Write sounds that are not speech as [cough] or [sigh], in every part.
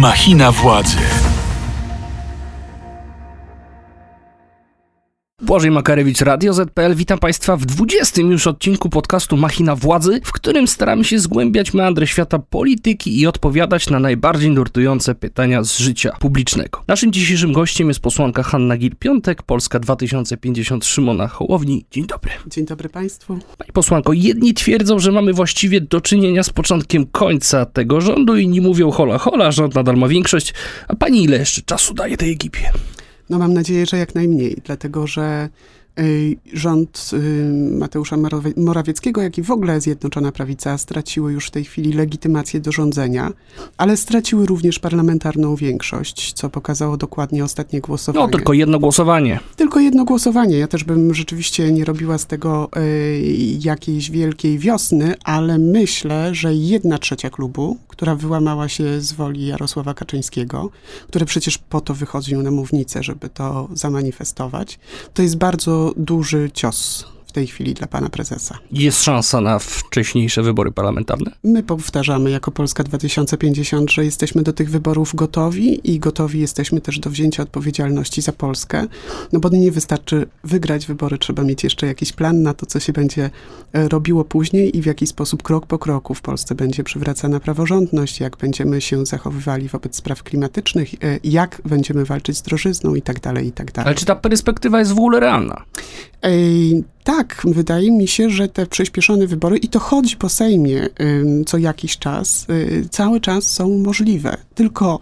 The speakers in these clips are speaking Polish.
Machina władzy. Błażej Makarewicz, Radio ZPL. Witam Państwa w 20 już odcinku podcastu Machina Władzy, w którym staramy się zgłębiać meandry świata polityki i odpowiadać na najbardziej nurtujące pytania z życia publicznego. Naszym dzisiejszym gościem jest posłanka Hanna Gil-Piątek, Polska 2050 Szymona Hołowni. Dzień dobry. Dzień dobry Państwu. Pani posłanko, jedni twierdzą, że mamy właściwie do czynienia z początkiem końca tego rządu, inni mówią hola hola, rząd nadal ma większość, a pani ile jeszcze czasu daje tej ekipie? No mam nadzieję, że jak najmniej, dlatego że y, rząd y, Mateusza Morawieckiego, jak i w ogóle Zjednoczona Prawica straciły już w tej chwili legitymację do rządzenia, ale straciły również parlamentarną większość, co pokazało dokładnie ostatnie głosowanie. No, tylko jedno głosowanie. Tylko jedno głosowanie. Ja też bym rzeczywiście nie robiła z tego y, jakiejś wielkiej wiosny, ale myślę, że jedna trzecia klubu, która wyłamała się z woli Jarosława Kaczyńskiego, który przecież po to wychodził na mównicę, żeby to zamanifestować, to jest bardzo duży cios w tej chwili dla pana prezesa. Jest szansa na wcześniejsze wybory parlamentarne? My powtarzamy jako Polska 2050, że jesteśmy do tych wyborów gotowi i gotowi jesteśmy też do wzięcia odpowiedzialności za Polskę, no bo nie wystarczy wygrać wybory, trzeba mieć jeszcze jakiś plan na to, co się będzie e, robiło później i w jaki sposób krok po kroku w Polsce będzie przywracana praworządność, jak będziemy się zachowywali wobec spraw klimatycznych, e, jak będziemy walczyć z drożyzną i tak dalej, i tak dalej. Ale czy ta perspektywa jest w ogóle realna? Ej, tak, wydaje mi się, że te przyspieszone wybory, i to chodzi po Sejmie co jakiś czas, y, cały czas są możliwe. Tylko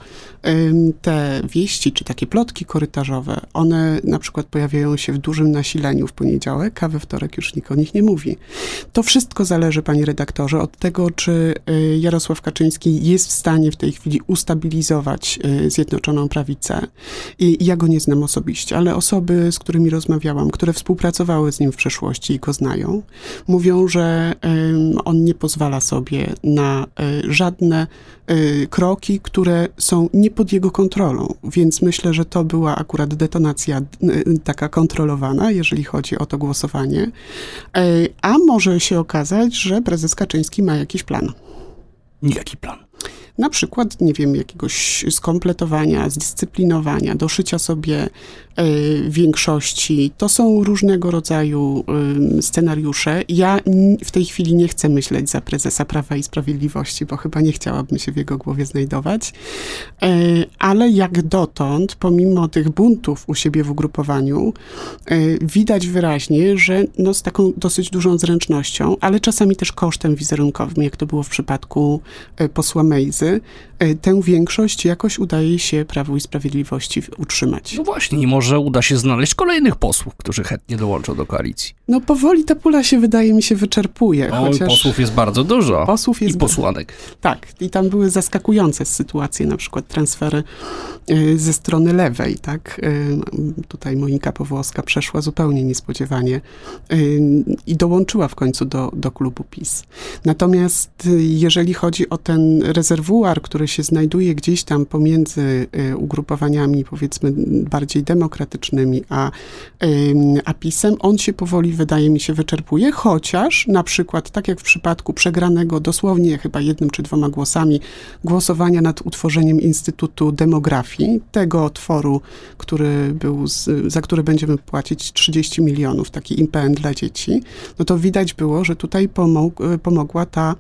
te wieści, czy takie plotki korytarzowe, one na przykład pojawiają się w dużym nasileniu w poniedziałek, a we wtorek już nikt o nich nie mówi. To wszystko zależy, panie redaktorze, od tego, czy y, Jarosław Kaczyński jest w stanie w tej chwili ustabilizować y, Zjednoczoną Prawicę. I ja go nie znam osobiście, ale osoby, z którymi rozmawiałam, które współpracowały z nim w przeszłości i go znają, mówią, że on nie pozwala sobie na y, żadne kroki, które są nie pod jego kontrolą, więc myślę, że to była akurat detonacja y, taka kontrolowana, jeżeli chodzi o to głosowanie. E, a może się okazać, że prezes Kaczyński ma jakiś plan. Jaki plan? Na przykład, nie wiem, jakiegoś skompletowania, zdyscyplinowania, doszycia sobie E, większości. To są różnego rodzaju scenariusze. Ja w tej chwili nie chcę myśleć za prezesa Prawa i Sprawiedliwości, bo chyba nie chciałabym się w jego głowie znajdować. E, ale jak dotąd, pomimo tych buntów u siebie w ugrupowaniu, e, widać wyraźnie, że no z taką dosyć dużą zręcznością, ale czasami też kosztem wizerunkowym, jak to było w przypadku posła Mejzy, tę większość jakoś udaje się Prawu i Sprawiedliwości utrzymać. No właśnie, nie może uda się znaleźć kolejnych posłów, którzy chętnie dołączą do koalicji. No powoli ta pula się wydaje mi się wyczerpuje. No chociaż posłów jest bardzo dużo. Posłów jest I posłanek. Tak, i tam były zaskakujące sytuacje, na przykład transfery y, ze strony lewej, tak. Y, tutaj Monika Powłoska przeszła zupełnie niespodziewanie i dołączyła w końcu do, do klubu PiS. Natomiast jeżeli chodzi o ten rezerwuar, który się znajduje gdzieś tam pomiędzy ugrupowaniami, powiedzmy, bardziej demokratycznymi, a, a PiSem, on się powoli, wydaje mi się, wyczerpuje, chociaż na przykład, tak jak w przypadku przegranego dosłownie chyba jednym czy dwoma głosami głosowania nad utworzeniem Instytutu Demografii, tego otworu, który był, z, za który będziemy płacić 30 milionów, taki IPN dla dzieci, no to widać było, że tutaj pomog, pomogła ta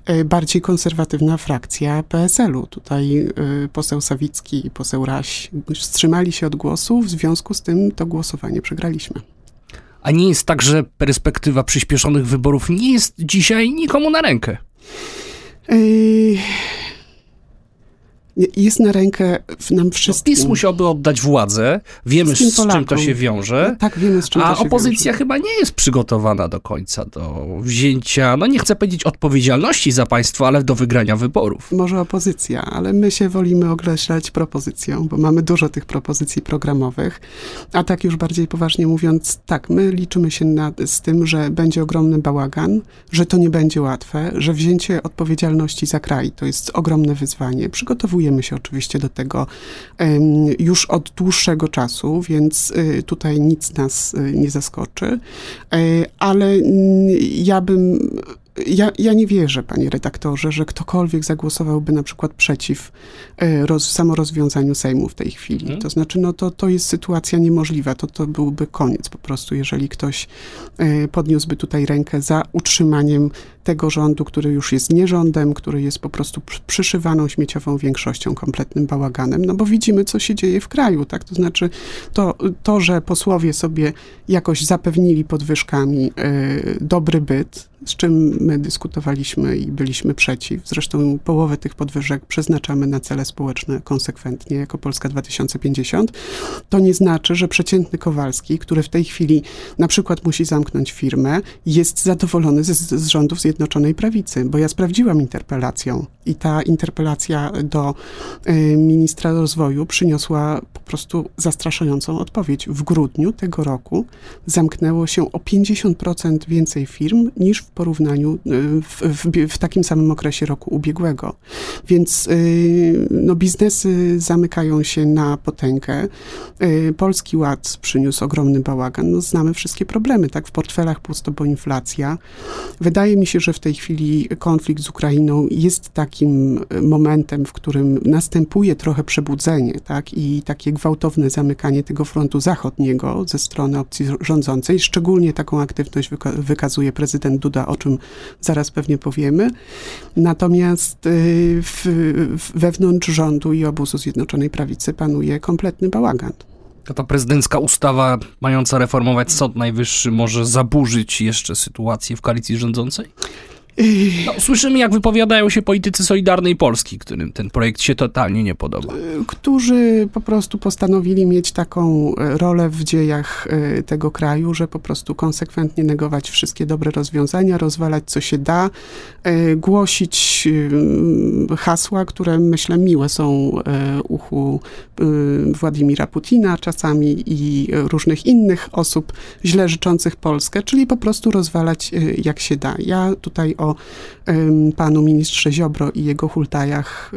e, bardziej konserwatywna frakcja PSL-u. Tutaj e, poseł Sawicki i poseł Raś wstrzymali się od głosu, w związku z tym to głosowanie przegraliśmy. A nie jest tak, że perspektywa przyspieszonych wyborów nie jest dzisiaj nikomu na rękę? Jest na rękę nam wszystkim. PiS musiałby oddać władzę, wiemy z, czym to się wiąże, no, tak, wiemy z czym a to się opozycja wiąże. chyba nie jest przygotowana do końca do wzięcia, no nie chcę powiedzieć odpowiedzialności za państwo, ale do wygrania wyborów. Może opozycja, ale my się wolimy określać propozycją, bo mamy dużo tych propozycji programowych, a tak już bardziej poważnie mówiąc, tak, my liczymy się z tym, że będzie ogromny bałagan, że to nie będzie łatwe, że wzięcie odpowiedzialności za kraj to jest ogromne wyzwanie. Przygotowujemy Przygotowujemy się oczywiście do tego już od dłuższego czasu, więc y, tutaj nic nas y, nie zaskoczy, e, ale ja bym ja, ja nie wierzę, panie redaktorze, że ktokolwiek zagłosowałby na przykład przeciw e, roz, samorozwiązaniu Sejmu w tej chwili. Hmm. To znaczy, no to, to jest sytuacja niemożliwa. To, to byłby koniec po prostu, jeżeli ktoś e, podniósłby tutaj rękę za utrzymaniem tego rządu, który już jest nierządem, który jest po prostu przyszywaną śmieciową większością, kompletnym bałaganem, no bo widzimy, co się dzieje w kraju, tak? To znaczy, to, to że posłowie sobie jakoś zapewnili podwyżkami y, dobry byt, z czym my dyskutowaliśmy i byliśmy przeciw. Zresztą połowę tych podwyżek przeznaczamy na cele społeczne konsekwentnie jako Polska 2050. To nie znaczy, że przeciętny Kowalski, który w tej chwili na przykład musi zamknąć firmę, jest zadowolony z, z rządów Zjednoczonej Prawicy, bo ja sprawdziłam interpelacją i ta interpelacja do y, ministra rozwoju przyniosła po prostu zastraszającą odpowiedź. W grudniu tego roku zamknęło się o 50% więcej firm niż w porównaniu y, w, w, w, takim samym okresie roku ubiegłego. Więc y, no, biznesy zamykają się na potęgę. Polski Ład przyniósł ogromny bałagan. No, znamy wszystkie problemy, tak? W portfelach pusto, bo inflacja. Wydaje mi się, że w tej chwili konflikt z Ukrainą jest takim momentem, w którym następuje trochę przebudzenie, tak? I takie gwałtowne zamykanie tego frontu zachodniego ze strony opcji rządzącej. Szczególnie taką aktywność wyka wykazuje prezydent Duda o czym zaraz pewnie powiemy. Natomiast y, w, wewnątrz rządu i obozu Zjednoczonej Prawicy panuje kompletny bałagan. Ta prezydencka ustawa mająca reformować Sąd Najwyższy może zaburzyć jeszcze sytuację w koalicji rządzącej? No, słyszymy, jak wypowiadają się politycy Solidarnej Polski, którym ten projekt się totalnie nie podoba. Którzy po prostu postanowili mieć taką e, rolę w dziejach e, tego kraju, że po prostu konsekwentnie negować wszystkie dobre rozwiązania, rozwalać co się da, e, głosić hasła, które myślę miłe są uchu Władimira Putina czasami i różnych innych osób źle życzących Polskę, czyli po prostu rozwalać jak się da. Ja tutaj o panu ministrze Ziobro i jego hultajach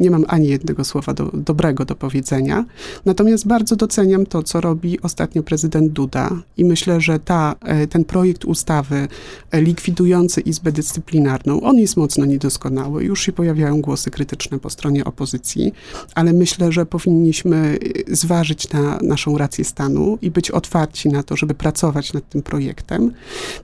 nie mam ani jednego słowa do, dobrego do powiedzenia. Natomiast bardzo doceniam to, co robi ostatnio prezydent Duda i myślę, że ta, e, ten projekt ustawy e, likwidujący Izbę Dyscyplinarną, on jest mocno niedoskonały. Już się pojawiają głosy krytyczne po stronie opozycji, ale myślę, że powinniśmy e, zważyć na naszą rację stanu i być otwarci na to, żeby pracować nad tym projektem.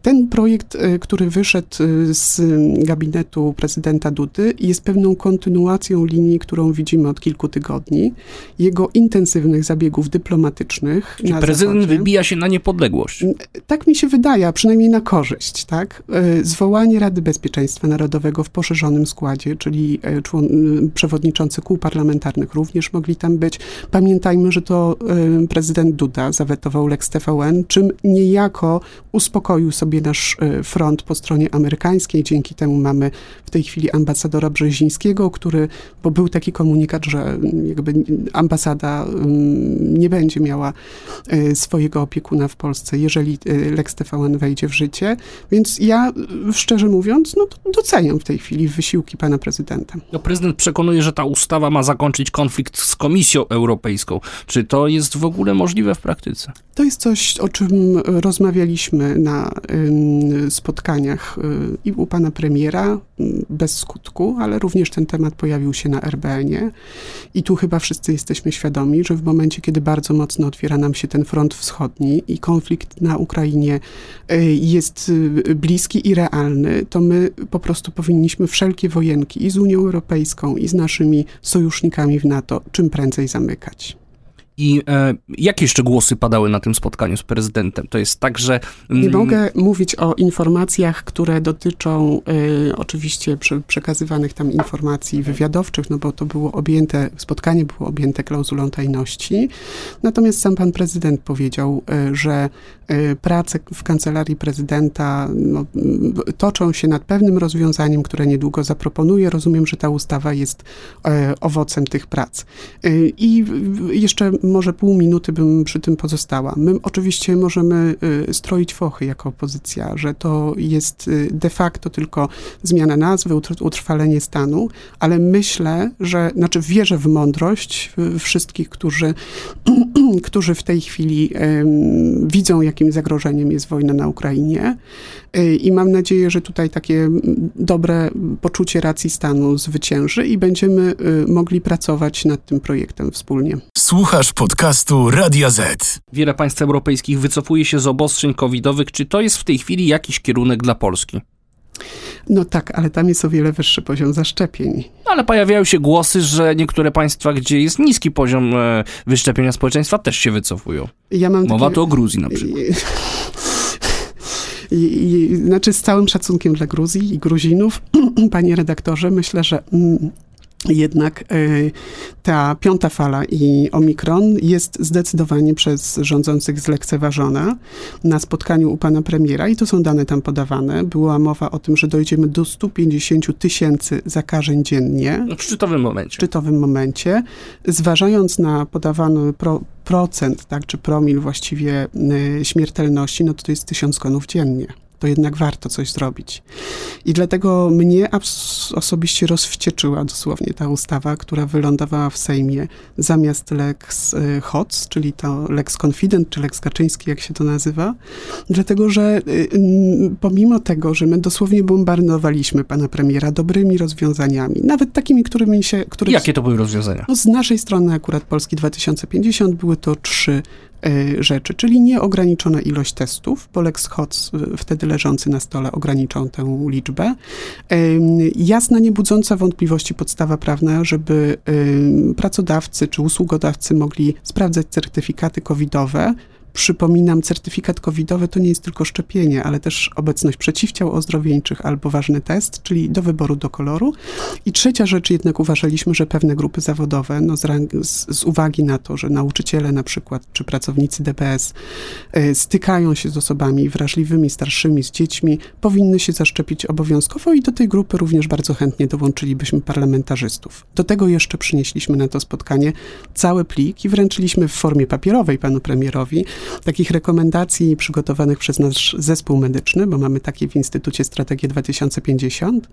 Ten projekt, który wyszedł z gabinetu prezydenta Dudy, jest pewną kontynuacją linii, którą widzimy od kilku tygodni, jego intensywnych zabiegów dyplomatycznych. Czyli prezydent Zachodzie. wybija się na niepodległość. Tak mi się wydaje, a przynajmniej na korzyść. Tak? E, zwołanie Rady Bezpieczeństwa Narodowego w poszerzonym składzie, czyli e, człon, przewodniczący kół parlamentarnych również mogli tam być. Pamiętajmy, że to e, prezydent Duda zawetował Lex TVN, czym niejako uspokoił sobie nasz front po stronie amerykańskiej. Dzięki temu mamy w tej chwili ambasadora Brzezińskiego, który bo był taki komunikat, że jakby ambasada mm, nie będzie miała e, swojego opiekuna w Polsce, jeżeli e, Lex TVN wejdzie w życie. Więc ja, szczerze mówiąc, no, doceniam w tej chwili wysiłki pana prezydenta. No, prezydent przekonuje, że ta ustawa ma zakończyć konflikt z Komisją Europejską. Czy to jest w ogóle możliwe w praktyce? To jest coś, o czym rozmawialiśmy na spotkaniach y, i u pana premiera, bez skutku, ale również ten temat pojawił się na RBN-ie. I tu chyba wszyscy jesteśmy świadomi, że w momencie, kiedy bardzo mocno otwiera nam się ten front wschodni i konflikt na Ukrainie y, jest y, bliski i realny, to my po prostu powinniśmy wszelkie wojenki i z Unią Europejską, i z naszymi sojusznikami w NATO czym prędzej zamykać. I e, jakie jeszcze głosy padały na tym spotkaniu z prezydentem? To jest tak, że... Mm, Nie mogę mówić o informacjach, które dotyczą y, oczywiście prze, przekazywanych tam informacji wywiadowczych, no bo to było objęte, spotkanie było objęte klauzulą tajności. Natomiast sam pan prezydent powiedział, y, że y, prace w kancelarii prezydenta no, toczą się nad pewnym rozwiązaniem, które niedługo zaproponuje. Rozumiem, że ta ustawa jest owocem tych prac. I jeszcze może pół minuty bym przy tym pozostała. My oczywiście możemy y, stroić fochy jako opozycja, że to jest y, de facto tylko zmiana nazwy, utrwalenie stanu, ale myślę, że, znaczy wierzę w mądrość wszystkich, którzy, [clears throat] którzy w tej chwili widzą, jakim zagrożeniem jest wojna na Ukrainie y, i mam nadzieję, że tutaj takie dobre poczucie racji stanu zwycięży i będziemy mogli pracować nad tym projektem wspólnie. Słuchasz podcastu Radia Z. Wiele państw europejskich wycofuje się z obostrzeń covidowych. Czy to jest w tej chwili jakiś kierunek dla Polski? No tak, ale tam jest o wiele wyższy poziom zaszczepień. Ale pojawiają się głosy, że niektóre państwa, gdzie jest niski poziom e, wyszczepienia społeczeństwa, też się wycofują. Ja mam Mowa takie... tu o Gruzji na przykład. I, i, znaczy z całym szacunkiem dla Gruzji i Gruzinów, [clears throat] panie redaktorze, myślę, że mm, jednak y, ta piąta fala i omikron jest zdecydowanie przez rządzących zlekceważona. Na spotkaniu u pana premiera, i to są dane tam podawane, była mowa o tym, że dojdziemy do 150 tysięcy zakażeń dziennie. No, w szczytowym momencie. W szczytowym momencie. Zważając na podawany pro, procent, tak, czy promil właściwie y, śmiertelności, no to to jest tysiąc konów dziennie to jednak warto coś zrobić. I dlatego mnie osobiście rozwścieczyła dosłownie ta ustawa, która wylądowała w Sejmie zamiast Lex y, HOC, czyli to Lex Confident, czy Lex Kaczyński, jak się to nazywa. Dlatego, że y, pomimo tego, że my dosłownie bombardowaliśmy pana premiera dobrymi rozwiązaniami, nawet takimi, którymi się... Których, Jakie to były rozwiązania? No, z naszej strony akurat Polski 2050 były to trzy rzeczy, czyli nieograniczona ilość testów, bo Lex HOC e, wtedy leżący na stole ograniczał tę liczbę. E, jasna, niebudząca wątpliwości podstawa prawna, żeby pracodawcy czy usługodawcy mogli sprawdzać certyfikaty covidowe, Przypominam, certyfikat covidowy to nie jest tylko szczepienie, ale też obecność przeciwciał ozdrowieńczych albo ważny test, czyli do wyboru do koloru. I trzecia rzecz, jednak uważaliśmy, że pewne grupy zawodowe, no z, z, z uwagi na to, że nauczyciele na przykład, czy pracownicy DPS y, stykają się z osobami wrażliwymi, starszymi, z dziećmi, powinny się zaszczepić obowiązkowo i do tej grupy również bardzo chętnie dołączylibyśmy parlamentarzystów. Do tego jeszcze przynieśliśmy na to spotkanie cały plik i wręczyliśmy w formie papierowej panu premierowi takich rekomendacji przygotowanych przez nasz zespół medyczny, bo mamy takie w Instytucie Strategię 2050.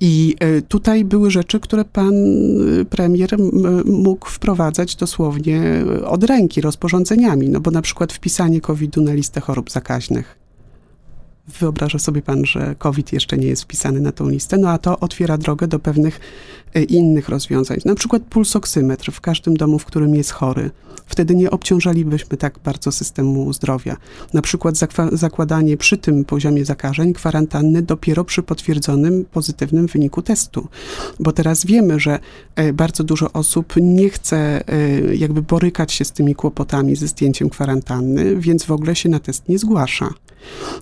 I e, tutaj były rzeczy, które pan e, premier mógł wprowadzać dosłownie e, od ręki rozporządzeniami, no bo na przykład wpisanie COVID-u na listę chorób zakaźnych. Wyobraża sobie pan, że COVID jeszcze nie jest wpisany na tą listę, no a to otwiera drogę do pewnych innych rozwiązań. Na przykład pulsoksymetr w każdym domu, w którym jest chory wtedy nie obciążalibyśmy tak bardzo systemu zdrowia. Na przykład zakładanie przy tym poziomie zakażeń kwarantanny dopiero przy potwierdzonym pozytywnym wyniku testu. Bo teraz wiemy, że e, bardzo dużo osób nie chce e, jakby borykać się z tymi kłopotami ze zdjęciem kwarantanny, więc w ogóle się na test nie zgłasza.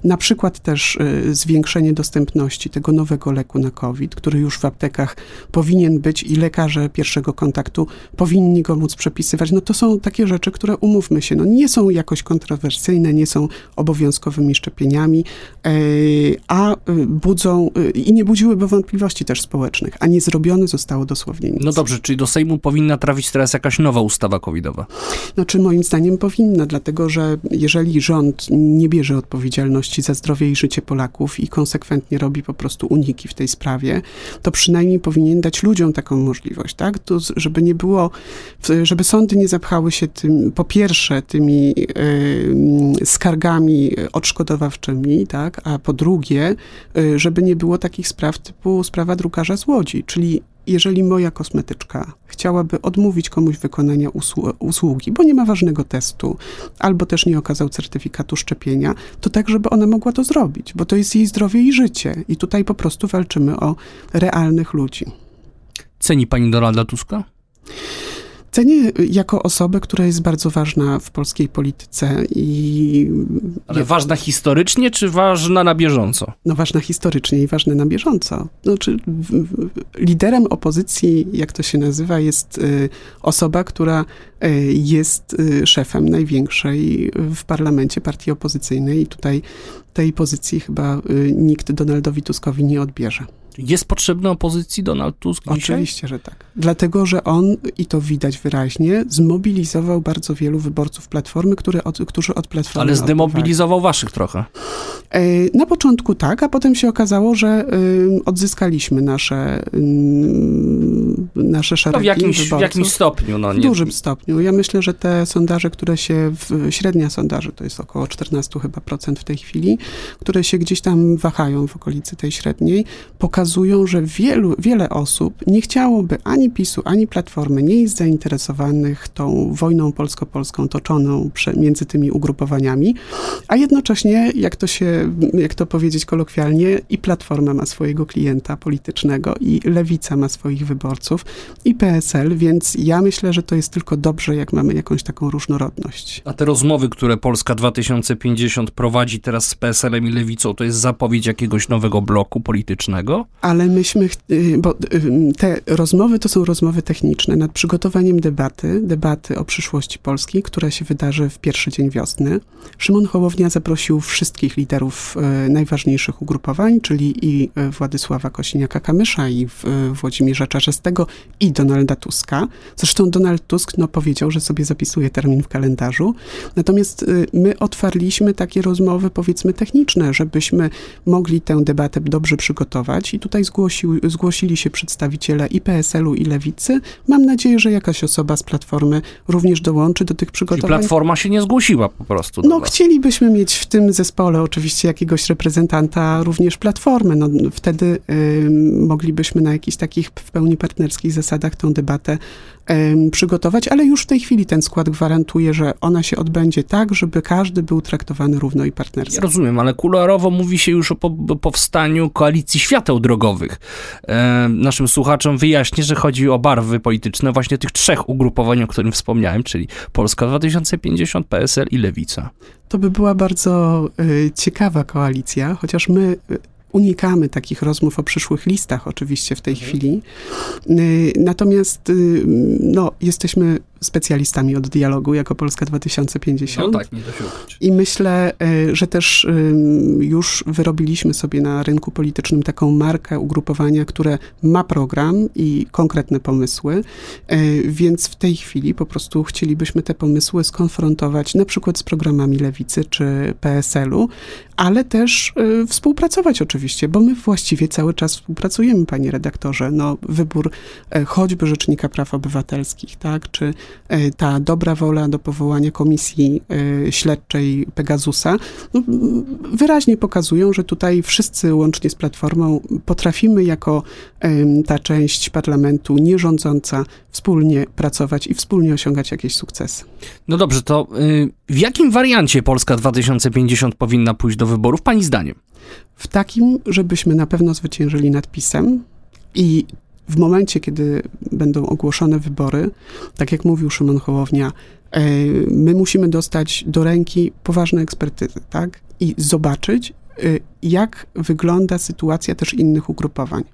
Na przykład też y, zwiększenie dostępności tego nowego leku na COVID, który już w aptekach powinien być i lekarze pierwszego kontaktu powinni go móc przepisywać. No to są takie rzeczy, które umówmy się, no nie są jakoś kontrowersyjne, nie są obowiązkowymi szczepieniami, e, a y, budzą y, i nie budziłyby wątpliwości też społecznych, a nie zrobione zostało dosłownie nic. No dobrze, czyli do Sejmu powinna trafić teraz jakaś nowa ustawa covidowa? Znaczy moim zdaniem powinna, dlatego że jeżeli rząd nie bierze odpowiedzialności odpowiedzialności za zdrowie i życie Polaków i konsekwentnie robi po prostu uniki w tej sprawie, to przynajmniej powinien dać ludziom taką możliwość, tak? To, żeby nie było, żeby sądy nie zapchały się tym, po pierwsze, tymi y, skargami odszkodowawczymi, tak? A po drugie, y, żeby nie było takich spraw typu sprawa drukarza z Łodzi, czyli jeżeli moja kosmetyczka chciałaby odmówić komuś wykonania usługi, bo nie ma ważnego testu, albo też nie okazał certyfikatu szczepienia, to tak, żeby ona mogła to zrobić, bo to jest jej zdrowie i życie. I tutaj po prostu walczymy o realnych ludzi. Ceni pani Donalda Tuska? Cenię jako osobę, która jest bardzo ważna w polskiej polityce i... Ale ważna historycznie, czy ważna na bieżąco? No ważna historycznie i ważna na bieżąco. Znaczy, liderem opozycji, jak to się nazywa, jest y, osoba, która y, jest y, szefem największej w parlamencie partii opozycyjnej i tutaj tej pozycji chyba nikt Donaldowi Tuskowi nie odbierze. Jest potrzebny opozycji Donald Tusk dzisiaj? Oczywiście, że tak. Dlatego, że on, i to widać wyraźnie, zmobilizował bardzo wielu wyborców Platformy, które od, którzy od Platformy Ale zdemobilizował waszych trochę. E, na początku tak, a potem się okazało, że y, odzyskaliśmy nasze, y, nasze szeregi No w jakimś, w jakimś stopniu. No, W nie, dużym stopniu. Ja myślę, że te sondaże, które się, w, średnia sondaży, to jest około 14 chyba procent w tej chwili, które się gdzieś tam wahają w okolicy tej średniej, pokazują, że wielu, wiele osób nie chciałoby ani PiSu, ani Platformy, nie jest zainteresowanych tą wojną polsko-polską toczoną między tymi ugrupowaniami, a jednocześnie, jak to się, jak to powiedzieć kolokwialnie, i Platforma ma swojego klienta politycznego, i Lewica ma swoich wyborców, i PSL, więc ja myślę, że to jest tylko dobrze, jak mamy jakąś taką różnorodność. A te rozmowy, które Polska 2050 prowadzi teraz z PSL-em i Lewicą, to jest zapowiedź jakiegoś nowego bloku politycznego? Ale myśmy, y, bo y, te rozmowy to są rozmowy techniczne nad przygotowaniem debaty, debaty o przyszłości Polski, która się wydarzy w pierwszy dzień wiosny. Szymon Hołownia zaprosił wszystkich liderów najważniejszych ugrupowań, czyli i Władysława Kosiniaka-Kamysza, i Włodzimierza Czarzastego, i Donalda Tuska. Zresztą Donald Tusk no, powiedział, że sobie zapisuje termin w kalendarzu. Natomiast y, my otwarliśmy takie rozmowy, powiedzmy, techniczne, żebyśmy mogli tę debatę dobrze przygotować. I tutaj zgłosił, zgłosili się przedstawiciele i PSL-u, i Lewicy. Mam nadzieję, że jakaś osoba z Platformy również dołączy do tych Czyli przygotowań. Platforma się nie zgłosiła po prostu No, was. chcielibyśmy mieć w tym zespole oczywiście jakiegoś reprezentanta również Platformy. No, wtedy ym, moglibyśmy na jakichś takich w pełni partnerskich zasadach tę debatę przygotować, ale już w tej chwili ten skład gwarantuje, że ona się odbędzie tak, żeby każdy był traktowany równo i Ja partnersko. rozumiem, ale kuluarowo mówi się już o po, powstaniu koalicji świateł drogowych. E, naszym słuchaczom wyjaśnię, że chodzi o barwy polityczne właśnie tych trzech ugrupowań, o którym wspomniałem, czyli Polska 2050, PSL i Lewica. To by była bardzo y, ciekawa koalicja, chociaż my unikamy takich rozmów o przyszłych listach oczywiście w tej chwili. Y, natomiast y, no, jesteśmy specjalistami od dialogu jako Polska 2050. No tak, nie da się ukryć. I myślę, y, że też ym, już wyrobiliśmy sobie na rynku politycznym taką markę ugrupowania, które ma program i konkretne pomysły, y, więc w tej chwili po prostu chcielibyśmy te pomysły skonfrontować na przykład z programami Lewicy czy PSL-u, ale też y, współpracować oczywiście, bo my właściwie cały czas współpracujemy, panie redaktorze. No, wybór choćby Rzecznika Praw Obywatelskich, tak, czy ta dobra wola do powołania komisji e, śledczej Pegasusa, no, wyraźnie pokazują, że tutaj wszyscy łącznie z Platformą potrafimy jako em, ta część parlamentu nierządząca wspólnie pracować i wspólnie osiągać jakieś sukcesy. No dobrze, to y, w jakim wariancie Polska 2050 powinna pójść do wyborów, pani zdaniem? w takim, żebyśmy na pewno zwyciężyli nad PiSem i w momencie, kiedy będą ogłoszone wybory, tak jak mówił Szymon Hołownia, e, my musimy dostać do ręki poważne ekspertyzy, tak? I zobaczyć, e, jak wygląda sytuacja też innych ugrupowań.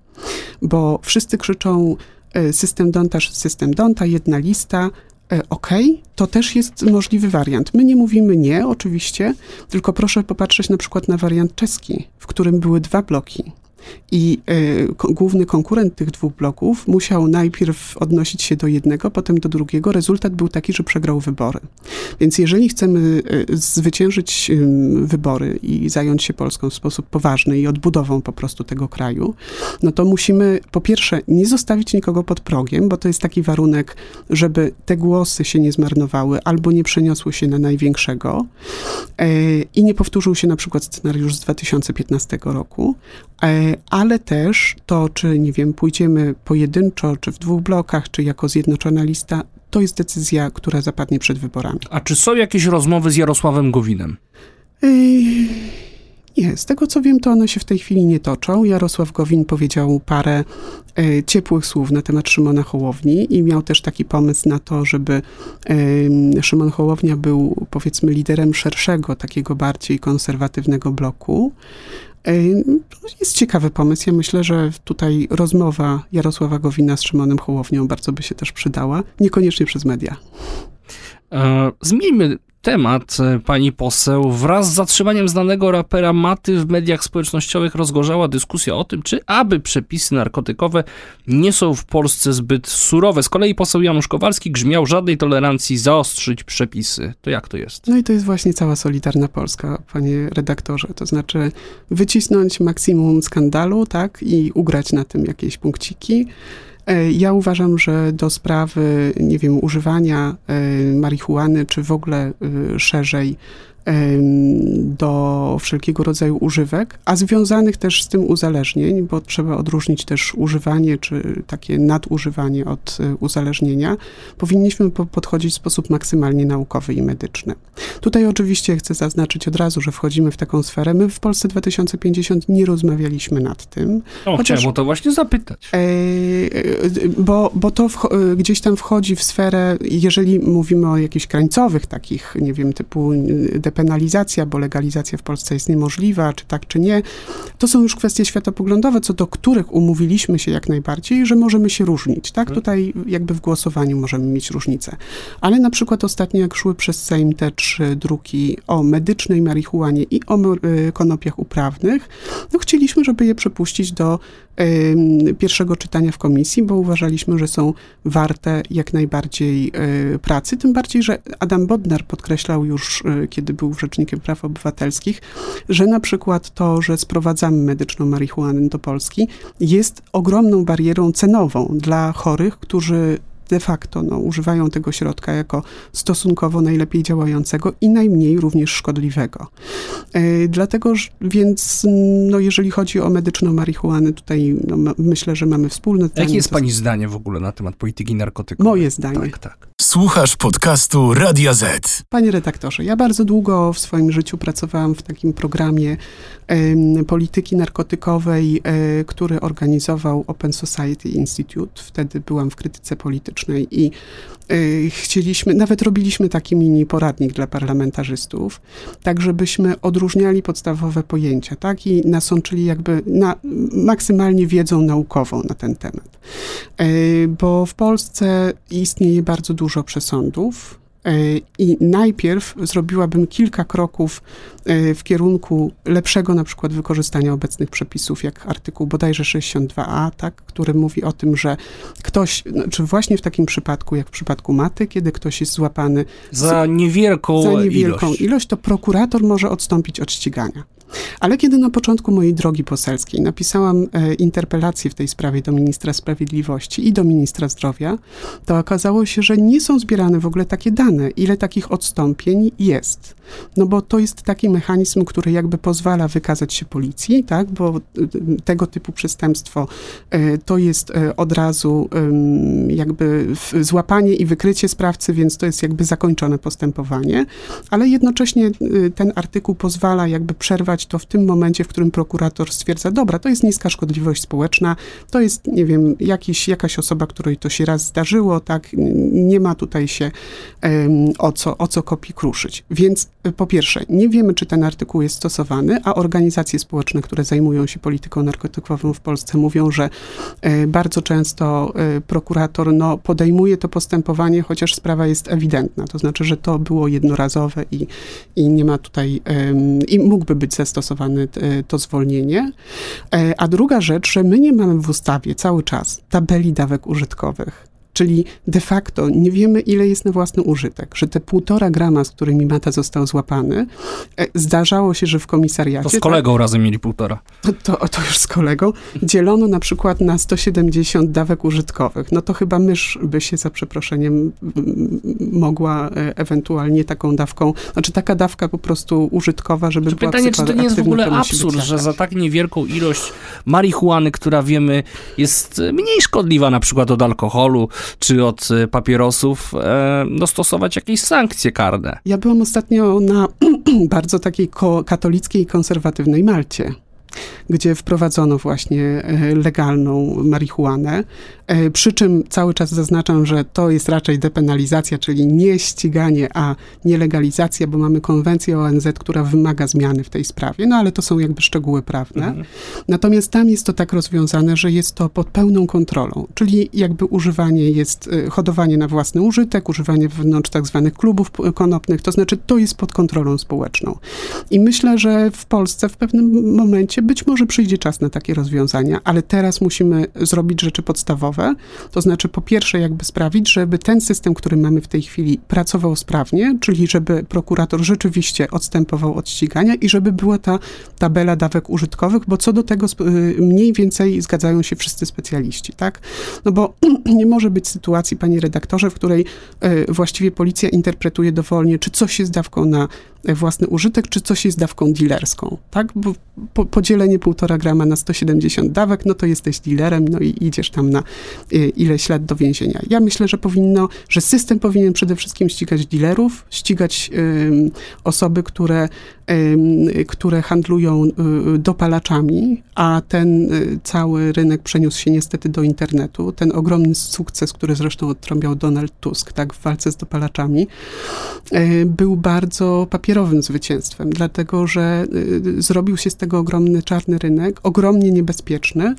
Bo wszyscy krzyczą e, system Donta, system Donta, jedna lista, Okej, to też jest możliwy wariant. My nie mówimy nie, oczywiście, tylko proszę popatrzeć na przykład na wariant czeski, w którym były dwa bloki. I ko- główny konkurent tych dwóch bloków musiał najpierw odnosić się do jednego, potem do drugiego. Rezultat był taki, że przegrał wybory. Więc jeżeli chcemy e, zwyciężyć ym, wybory i zająć się Polską w sposób poważny i odbudową po prostu tego kraju, no to musimy po pierwsze nie zostawić nikogo pod progiem, bo to jest taki warunek, żeby te głosy się nie zmarnowały albo nie przeniosły się na największego e, i nie powtórzył się na przykład scenariusz z 2015 roku, ale też to, czy nie wiem, pójdziemy pojedynczo, czy w dwóch blokach, czy jako zjednoczona lista, to jest decyzja, która zapadnie przed wyborami. A czy są jakieś rozmowy z Jarosławem Gowinem? Ej, Nie, z tego co wiem, to one się w tej chwili nie toczą. Jarosław Gowin powiedział parę e, ciepłych słów na temat Szymona Hołowni i miał też taki pomysł na to, żeby e, Szymon Hołownia był powiedzmy liderem szerszego, takiego bardziej konserwatywnego bloku. To jest ciekawy pomysł. Ja myślę, że tutaj rozmowa Jarosława Gowina z Szymonem Hołownią bardzo by się też przydała, niekoniecznie przez media. E, Zmieńmy temat, e, pani poseł. Wraz z zatrzymaniem znanego rapera Maty w mediach społecznościowych rozgorzała dyskusja o tym, czy aby przepisy narkotykowe nie są w Polsce zbyt surowe. Z kolei poseł Janusz Kowalski grzmiał żadnej tolerancji zaostrzyć przepisy. To jak to jest? No i to jest właśnie cała Solidarna Polska, panie redaktorze. To znaczy wycisnąć maksimum skandalu, tak, i ugrać na tym jakieś punkciki. E, ja uważam, że do sprawy, nie wiem, używania e, marihuany, czy w ogóle e, szerzej do wszelkiego rodzaju używek, a związanych też z tym uzależnień, bo trzeba odróżnić też używanie czy takie nadużywanie od e, uzależnienia, powinniśmy podchodzić w sposób maksymalnie naukowy i medyczny. Tutaj oczywiście chcę zaznaczyć od razu, że wchodzimy w taką sferę. My w Polsce 2050 nie rozmawialiśmy nad tym. O, chociaż, chciałem o to właśnie zapytać. E, bo, bo to w, gdzieś tam wchodzi w sferę, jeżeli mówimy o jakichś krańcowych takich, nie wiem, typu depenalizacja, bo legalizacja w Polsce jest niemożliwa, czy tak, czy nie. To są już kwestie światopoglądowe, co do których umówiliśmy się jak najbardziej, że możemy się różnić, tak? Mhm. Tutaj jakby w głosowaniu możemy mieć różnice. Ale na przykład ostatnio, jak szły przez Sejm te trzy druki o medycznej marihuanie i o y, konopiach uprawnych, no chcieliśmy, żeby je przepuścić do pierwszego czytania w komisji, bo uważaliśmy, że są warte jak najbardziej y, pracy, tym bardziej, że Adam Bodnar podkreślał już, y, kiedy był Rzecznikiem Praw Obywatelskich, że na przykład to, że sprowadzamy medyczną marihuanę do Polski, jest ogromną barierą cenową dla chorych, którzy de facto no, używają tego środka jako stosunkowo najlepiej działającego i najmniej również szkodliwego. E, dlatego więc, no, jeżeli chodzi o medyczną marihuanę, tutaj no, myślę, że mamy wspólne zdanie. Jakie jest pani zdanie w ogóle na temat polityki narkotykowej? Moje zdanie. Tak, tak. Słuchasz podcastu Radia Z. Panie redaktorze, ja bardzo długo w swoim życiu pracowałam w takim programie polityki narkotykowej, e, który organizował Open Society Institute. Wtedy byłam w krytyce politycznej i e, chcieliśmy, nawet robiliśmy taki mini poradnik dla parlamentarzystów, tak żebyśmy odróżniali podstawowe pojęcia, tak, i nasączyli jakby na, maksymalnie wiedzą naukową na ten temat. E, bo w Polsce istnieje bardzo dużo przesądów, I najpierw zrobiłabym kilka kroków e, w kierunku lepszego na przykład wykorzystania obecnych przepisów, jak artykuł bodajże 62a, tak, który mówi o tym, że ktoś, no, czy właśnie w takim przypadku, jak w przypadku maty, kiedy ktoś jest złapany za niewielką, za niewielką ilość. ilość, to prokurator może odstąpić od ścigania. Ale kiedy na początku mojej drogi poselskiej napisałam e, interpelację w tej sprawie do ministra sprawiedliwości i do ministra zdrowia, to okazało się, że nie są zbierane w ogóle takie dane, ile takich odstąpień jest. No bo to jest taki mechanizm, który jakby pozwala wykazać się policji, tak, bo e, tego typu przestępstwo e, to jest od razu jakby złapanie i wykrycie sprawcy, więc to jest jakby zakończone postępowanie, ale jednocześnie ten artykuł pozwala jakby przerwać to w tym momencie, w którym prokurator stwierdza, dobra, to jest niska szkodliwość społeczna, to jest, nie wiem, jakiś, jakaś osoba, której to się raz zdarzyło, tak, nie ma tutaj się o co, o co kopii kruszyć. Więc po pierwsze, nie wiemy, czy ten artykuł jest stosowany, a organizacje społeczne, które zajmują się polityką narkotykową w Polsce, mówią, że e, bardzo często e, prokurator no, podejmuje to postępowanie, chociaż sprawa jest ewidentna. To znaczy, że to było jednorazowe i, i nie ma tutaj, i mógłby być zastosowany e, to zwolnienie. A druga rzecz, że my nie mamy w ustawie cały czas tabeli dawek użytkowych. Czyli de facto nie wiemy, ile jest na własny użytek. Że te półtora grama, z którymi Mata został złapany, e, zdarzało się, że w komisariacie... To z kolegą tak, razem mieli półtora. To, to już z kolegą. Dzielono na przykład na 170 dawek użytkowych. No to chyba mysz by się za przeproszeniem mogła e, ewentualnie taką dawką... Znaczy taka dawka po prostu użytkowa, żeby to była Pytanie, czy to nie jest w ogóle absurd, że za tak niewielką ilość marihuany, która wiemy jest mniej szkodliwa na przykład od alkoholu, czy od e, papierosów, e, no, stosować jakieś sankcje karne. Ja byłam ostatnio na [clears throat] bardzo takiej katolickiej i konserwatywnej Malcie. gdzie wprowadzono właśnie e, legalną marihuanę. E, przy czym cały czas zaznaczam, że to jest raczej depenalizacja, czyli nie ściganie, a nie legalizacja, bo mamy konwencję ONZ, która wymaga zmiany w tej sprawie, no ale to są jakby szczegóły prawne. Mhm. Natomiast tam jest to tak rozwiązane, że jest to pod pełną kontrolą, czyli jakby używanie jest, e, hodowanie na własny użytek, używanie wewnątrz tak zwanych klubów konopnych, to znaczy to jest pod kontrolą społeczną. I myślę, że w Polsce w pewnym momencie być może przyjdzie czas na takie rozwiązania, ale teraz musimy zrobić rzeczy podstawowe. To znaczy, po pierwsze, jakby sprawić, żeby ten system, który mamy w tej chwili, pracował sprawnie, czyli żeby prokurator rzeczywiście odstępował od ścigania i żeby była ta tabela dawek użytkowych, bo co do tego y, mniej więcej zgadzają się wszyscy specjaliści, tak? No bo [clears throat] nie może być sytuacji, panie redaktorze, w której y, właściwie policja interpretuje dowolnie, czy coś jest dawką na własny użytek, czy coś jest dawką dealerską, tak? Bo po, podzielenie półtora grama na 170 dawek, no to jesteś dealerem, no i idziesz tam na y, ileś lat do więzienia. Ja myślę, że powinno, że system powinien przede wszystkim ścigać dealerów, ścigać y, osoby, które które handlują y, dopalaczami, a ten y, cały rynek przeniósł się niestety do internetu. Ten ogromny sukces, który zresztą odtrąbiał Donald Tusk tak, w walce z dopalaczami, y, był bardzo papierowym zwycięstwem, dlatego że zrobił się z tego ogromny czarny rynek, ogromnie niebezpieczny,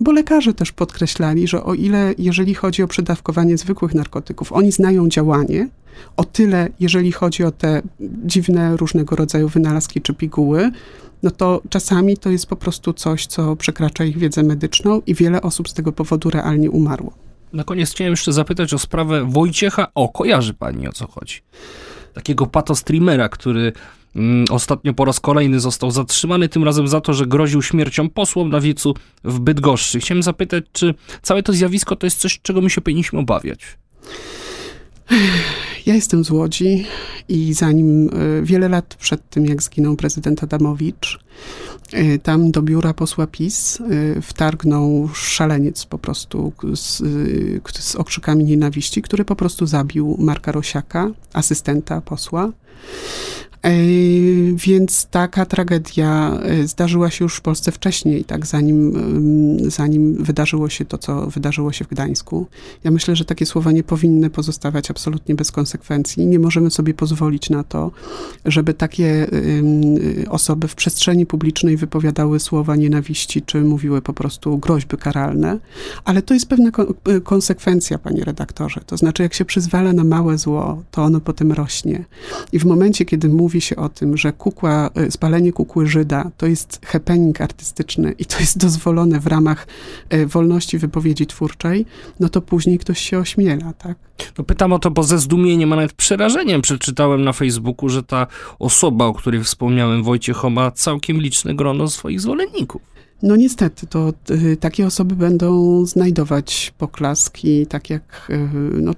bo lekarze też podkreślali, że o ile jeżeli chodzi o przedawkowanie zwykłych narkotyków, oni znają działanie, o tyle, jeżeli chodzi o te dziwne różnego rodzaju wynalazki czy piguły, no to czasami to jest po prostu coś, co przekracza ich wiedzę medyczną i wiele osób z tego powodu realnie umarło. Na koniec chciałem jeszcze zapytać o sprawę Wojciecha. O, kojarzy pani o co chodzi? Takiego patostreamera, który mm, ostatnio po raz kolejny został zatrzymany, tym razem za to, że groził śmiercią posłom na wiecu w Bydgoszczy. Chciałem zapytać, czy całe to zjawisko to jest coś, czego my się powinniśmy obawiać? Ja jestem z Łodzi i zanim e, wiele lat przed tym, jak zginął prezydent Adamowicz, e, tam do biura posła PiS e, wtargnął szaleniec po prostu z, z okrzykami nienawiści, który po prostu zabił Marka Rosiaka, asystenta posła. Więc taka tragedia e, zdarzyła się już w Polsce wcześniej, tak, zanim, zanim wydarzyło się to, co wydarzyło się w Gdańsku. Ja myślę, że takie słowa nie powinny pozostawać absolutnie bez konsekwencji. Nie możemy sobie pozwolić na to, żeby takie osoby w przestrzeni publicznej wypowiadały słowa nienawiści, czy mówiły po prostu groźby karalne. Ale to jest pewna e, konsekwencja, panie redaktorze. To znaczy, jak się przyzwala na małe zło, to ono potem rośnie. I w momencie, kiedy mówi mówi się o tym, że kukła, e, spalenie kukły Żyda to jest happening artystyczny i to jest dozwolone w ramach e, wolności wypowiedzi twórczej, no to później ktoś się ośmiela, tak? No pytam o to, bo ze zdumieniem, a nawet przerażeniem przeczytałem na Facebooku, że ta osoba, o której wspomniałem, Wojciech, ma całkiem liczne grono swoich zwolenników. No niestety, to y, takie osoby będą znajdować poklaski, tak jak, y, no,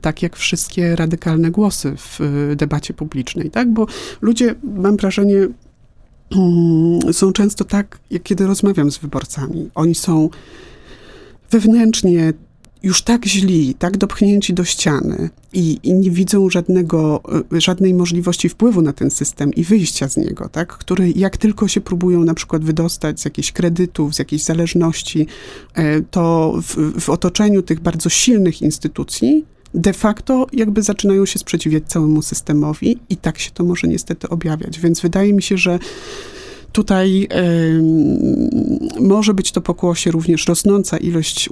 tak jak wszystkie radykalne głosy w y, debacie publicznej, tak? Bo ludzie, mam wrażenie, mm, są często tak, jak kiedy rozmawiam z wyborcami. Oni są wewnętrznie już tak źli, tak dopchnięci do ściany i, i, nie widzą żadnego, e, żadnej możliwości wpływu na ten system i wyjścia z niego, tak? który jak tylko się próbują na przykład wydostać z jakichś kredytów, z jakiejś zależności, e, to w, w otoczeniu tych bardzo silnych instytucji de facto jakby zaczynają się sprzeciwiać całemu systemowi i tak się to może niestety objawiać. Więc wydaje mi się, że Tutaj y, może być to pokłosie również rosnąca ilość, y,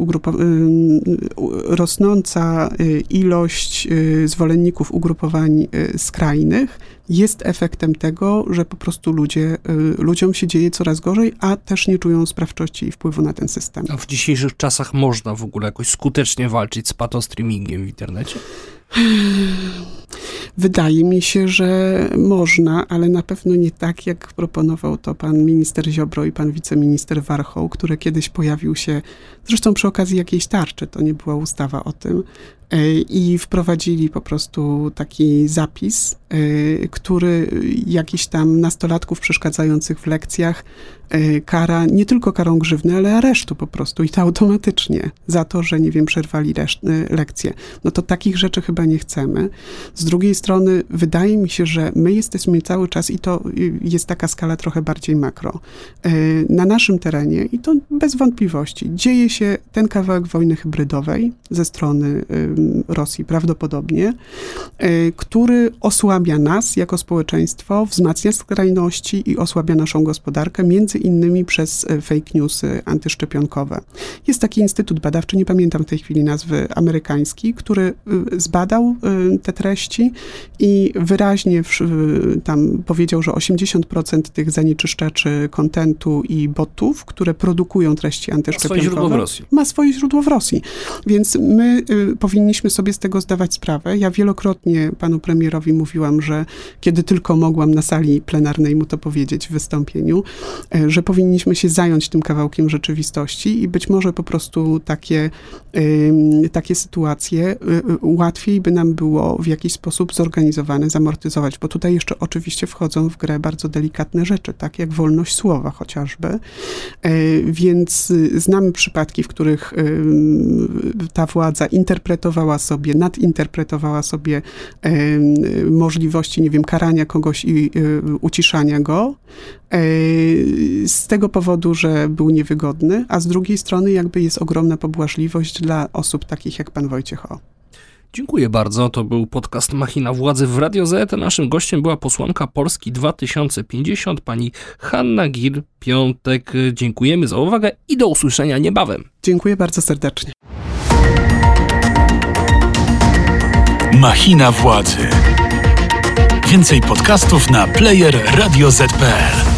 rosnąca y, ilość zwolenników ugrupowań skrajnych jest efektem tego, że po prostu ludzie, ludziom się dzieje coraz gorzej, a też nie czują sprawczości i wpływu na ten system. A w dzisiejszych czasach można w ogóle jakoś skutecznie walczyć z patostreamingiem w internecie? Wydaje mi się, że można, ale na pewno nie tak, jak proponował to pan minister Ziobro i pan wiceminister Warchoł, który kiedyś pojawił się, zresztą przy okazji jakiejś tarczy, to nie była ustawa o tym, e, i wprowadzili po prostu taki zapis, e, który jakiś tam nastolatków przeszkadzających w lekcjach kara nie tylko karą grzywny, ale aresztu po prostu i to automatycznie za to, że nie wiem, przerwali e, lekcje. No to takich rzeczy chyba nie chcemy. Z drugiej strony wydaje mi się, że my jesteśmy cały czas i to jest taka skala trochę bardziej makro. Na naszym terenie i to bez wątpliwości dzieje się ten kawałek wojny hybrydowej ze strony Rosji prawdopodobnie, który osłabia nas jako społeczeństwo, wzmacnia skrajności i osłabia naszą gospodarkę, między innymi przez e, fake newsy antyszczepionkowe. Jest taki instytut badawczy, nie pamiętam w tej chwili nazwy, amerykański, który e, zbadał e, te treści i wyraźnie w, tam powiedział, że 80% tych zanieczyszczaczy kontentu i botów, które produkują treści antyszczepionkowe, ma swoje źródło w Rosji. Ma swoje źródło w Rosji. Więc my y, powinniśmy sobie z tego zdawać sprawę. Ja wielokrotnie panu premierowi mówiłam, że kiedy tylko mogłam na sali plenarnej mu to powiedzieć w wystąpieniu, że powinniśmy się zająć tym kawałkiem rzeczywistości i być może po prostu takie, takie sytuacje y, y, łatwiej by nam było w jakiś sposób zorganizowane, zamortyzować, bo tutaj jeszcze oczywiście wchodzą w grę bardzo delikatne rzeczy, tak jak wolność słowa chociażby. E, więc y, znamy przypadki, w których ta władza interpretowała sobie, nadinterpretowała sobie możliwości, nie wiem, karania kogoś i uciszania go z tego powodu, że był niewygodny, a z drugiej strony jakby jest ogromna pobłażliwość dla osób takich jak pan Wojciech O. Dziękuję bardzo. To był podcast Machina Władzy w Radio Z. Naszym gościem była posłanka Polski 2050, pani Hanna Gil-Piątek. Dziękujemy za uwagę i do usłyszenia niebawem. Dziękuję bardzo serdecznie. Machina Władzy. Więcej podcastów na player radioz.pl.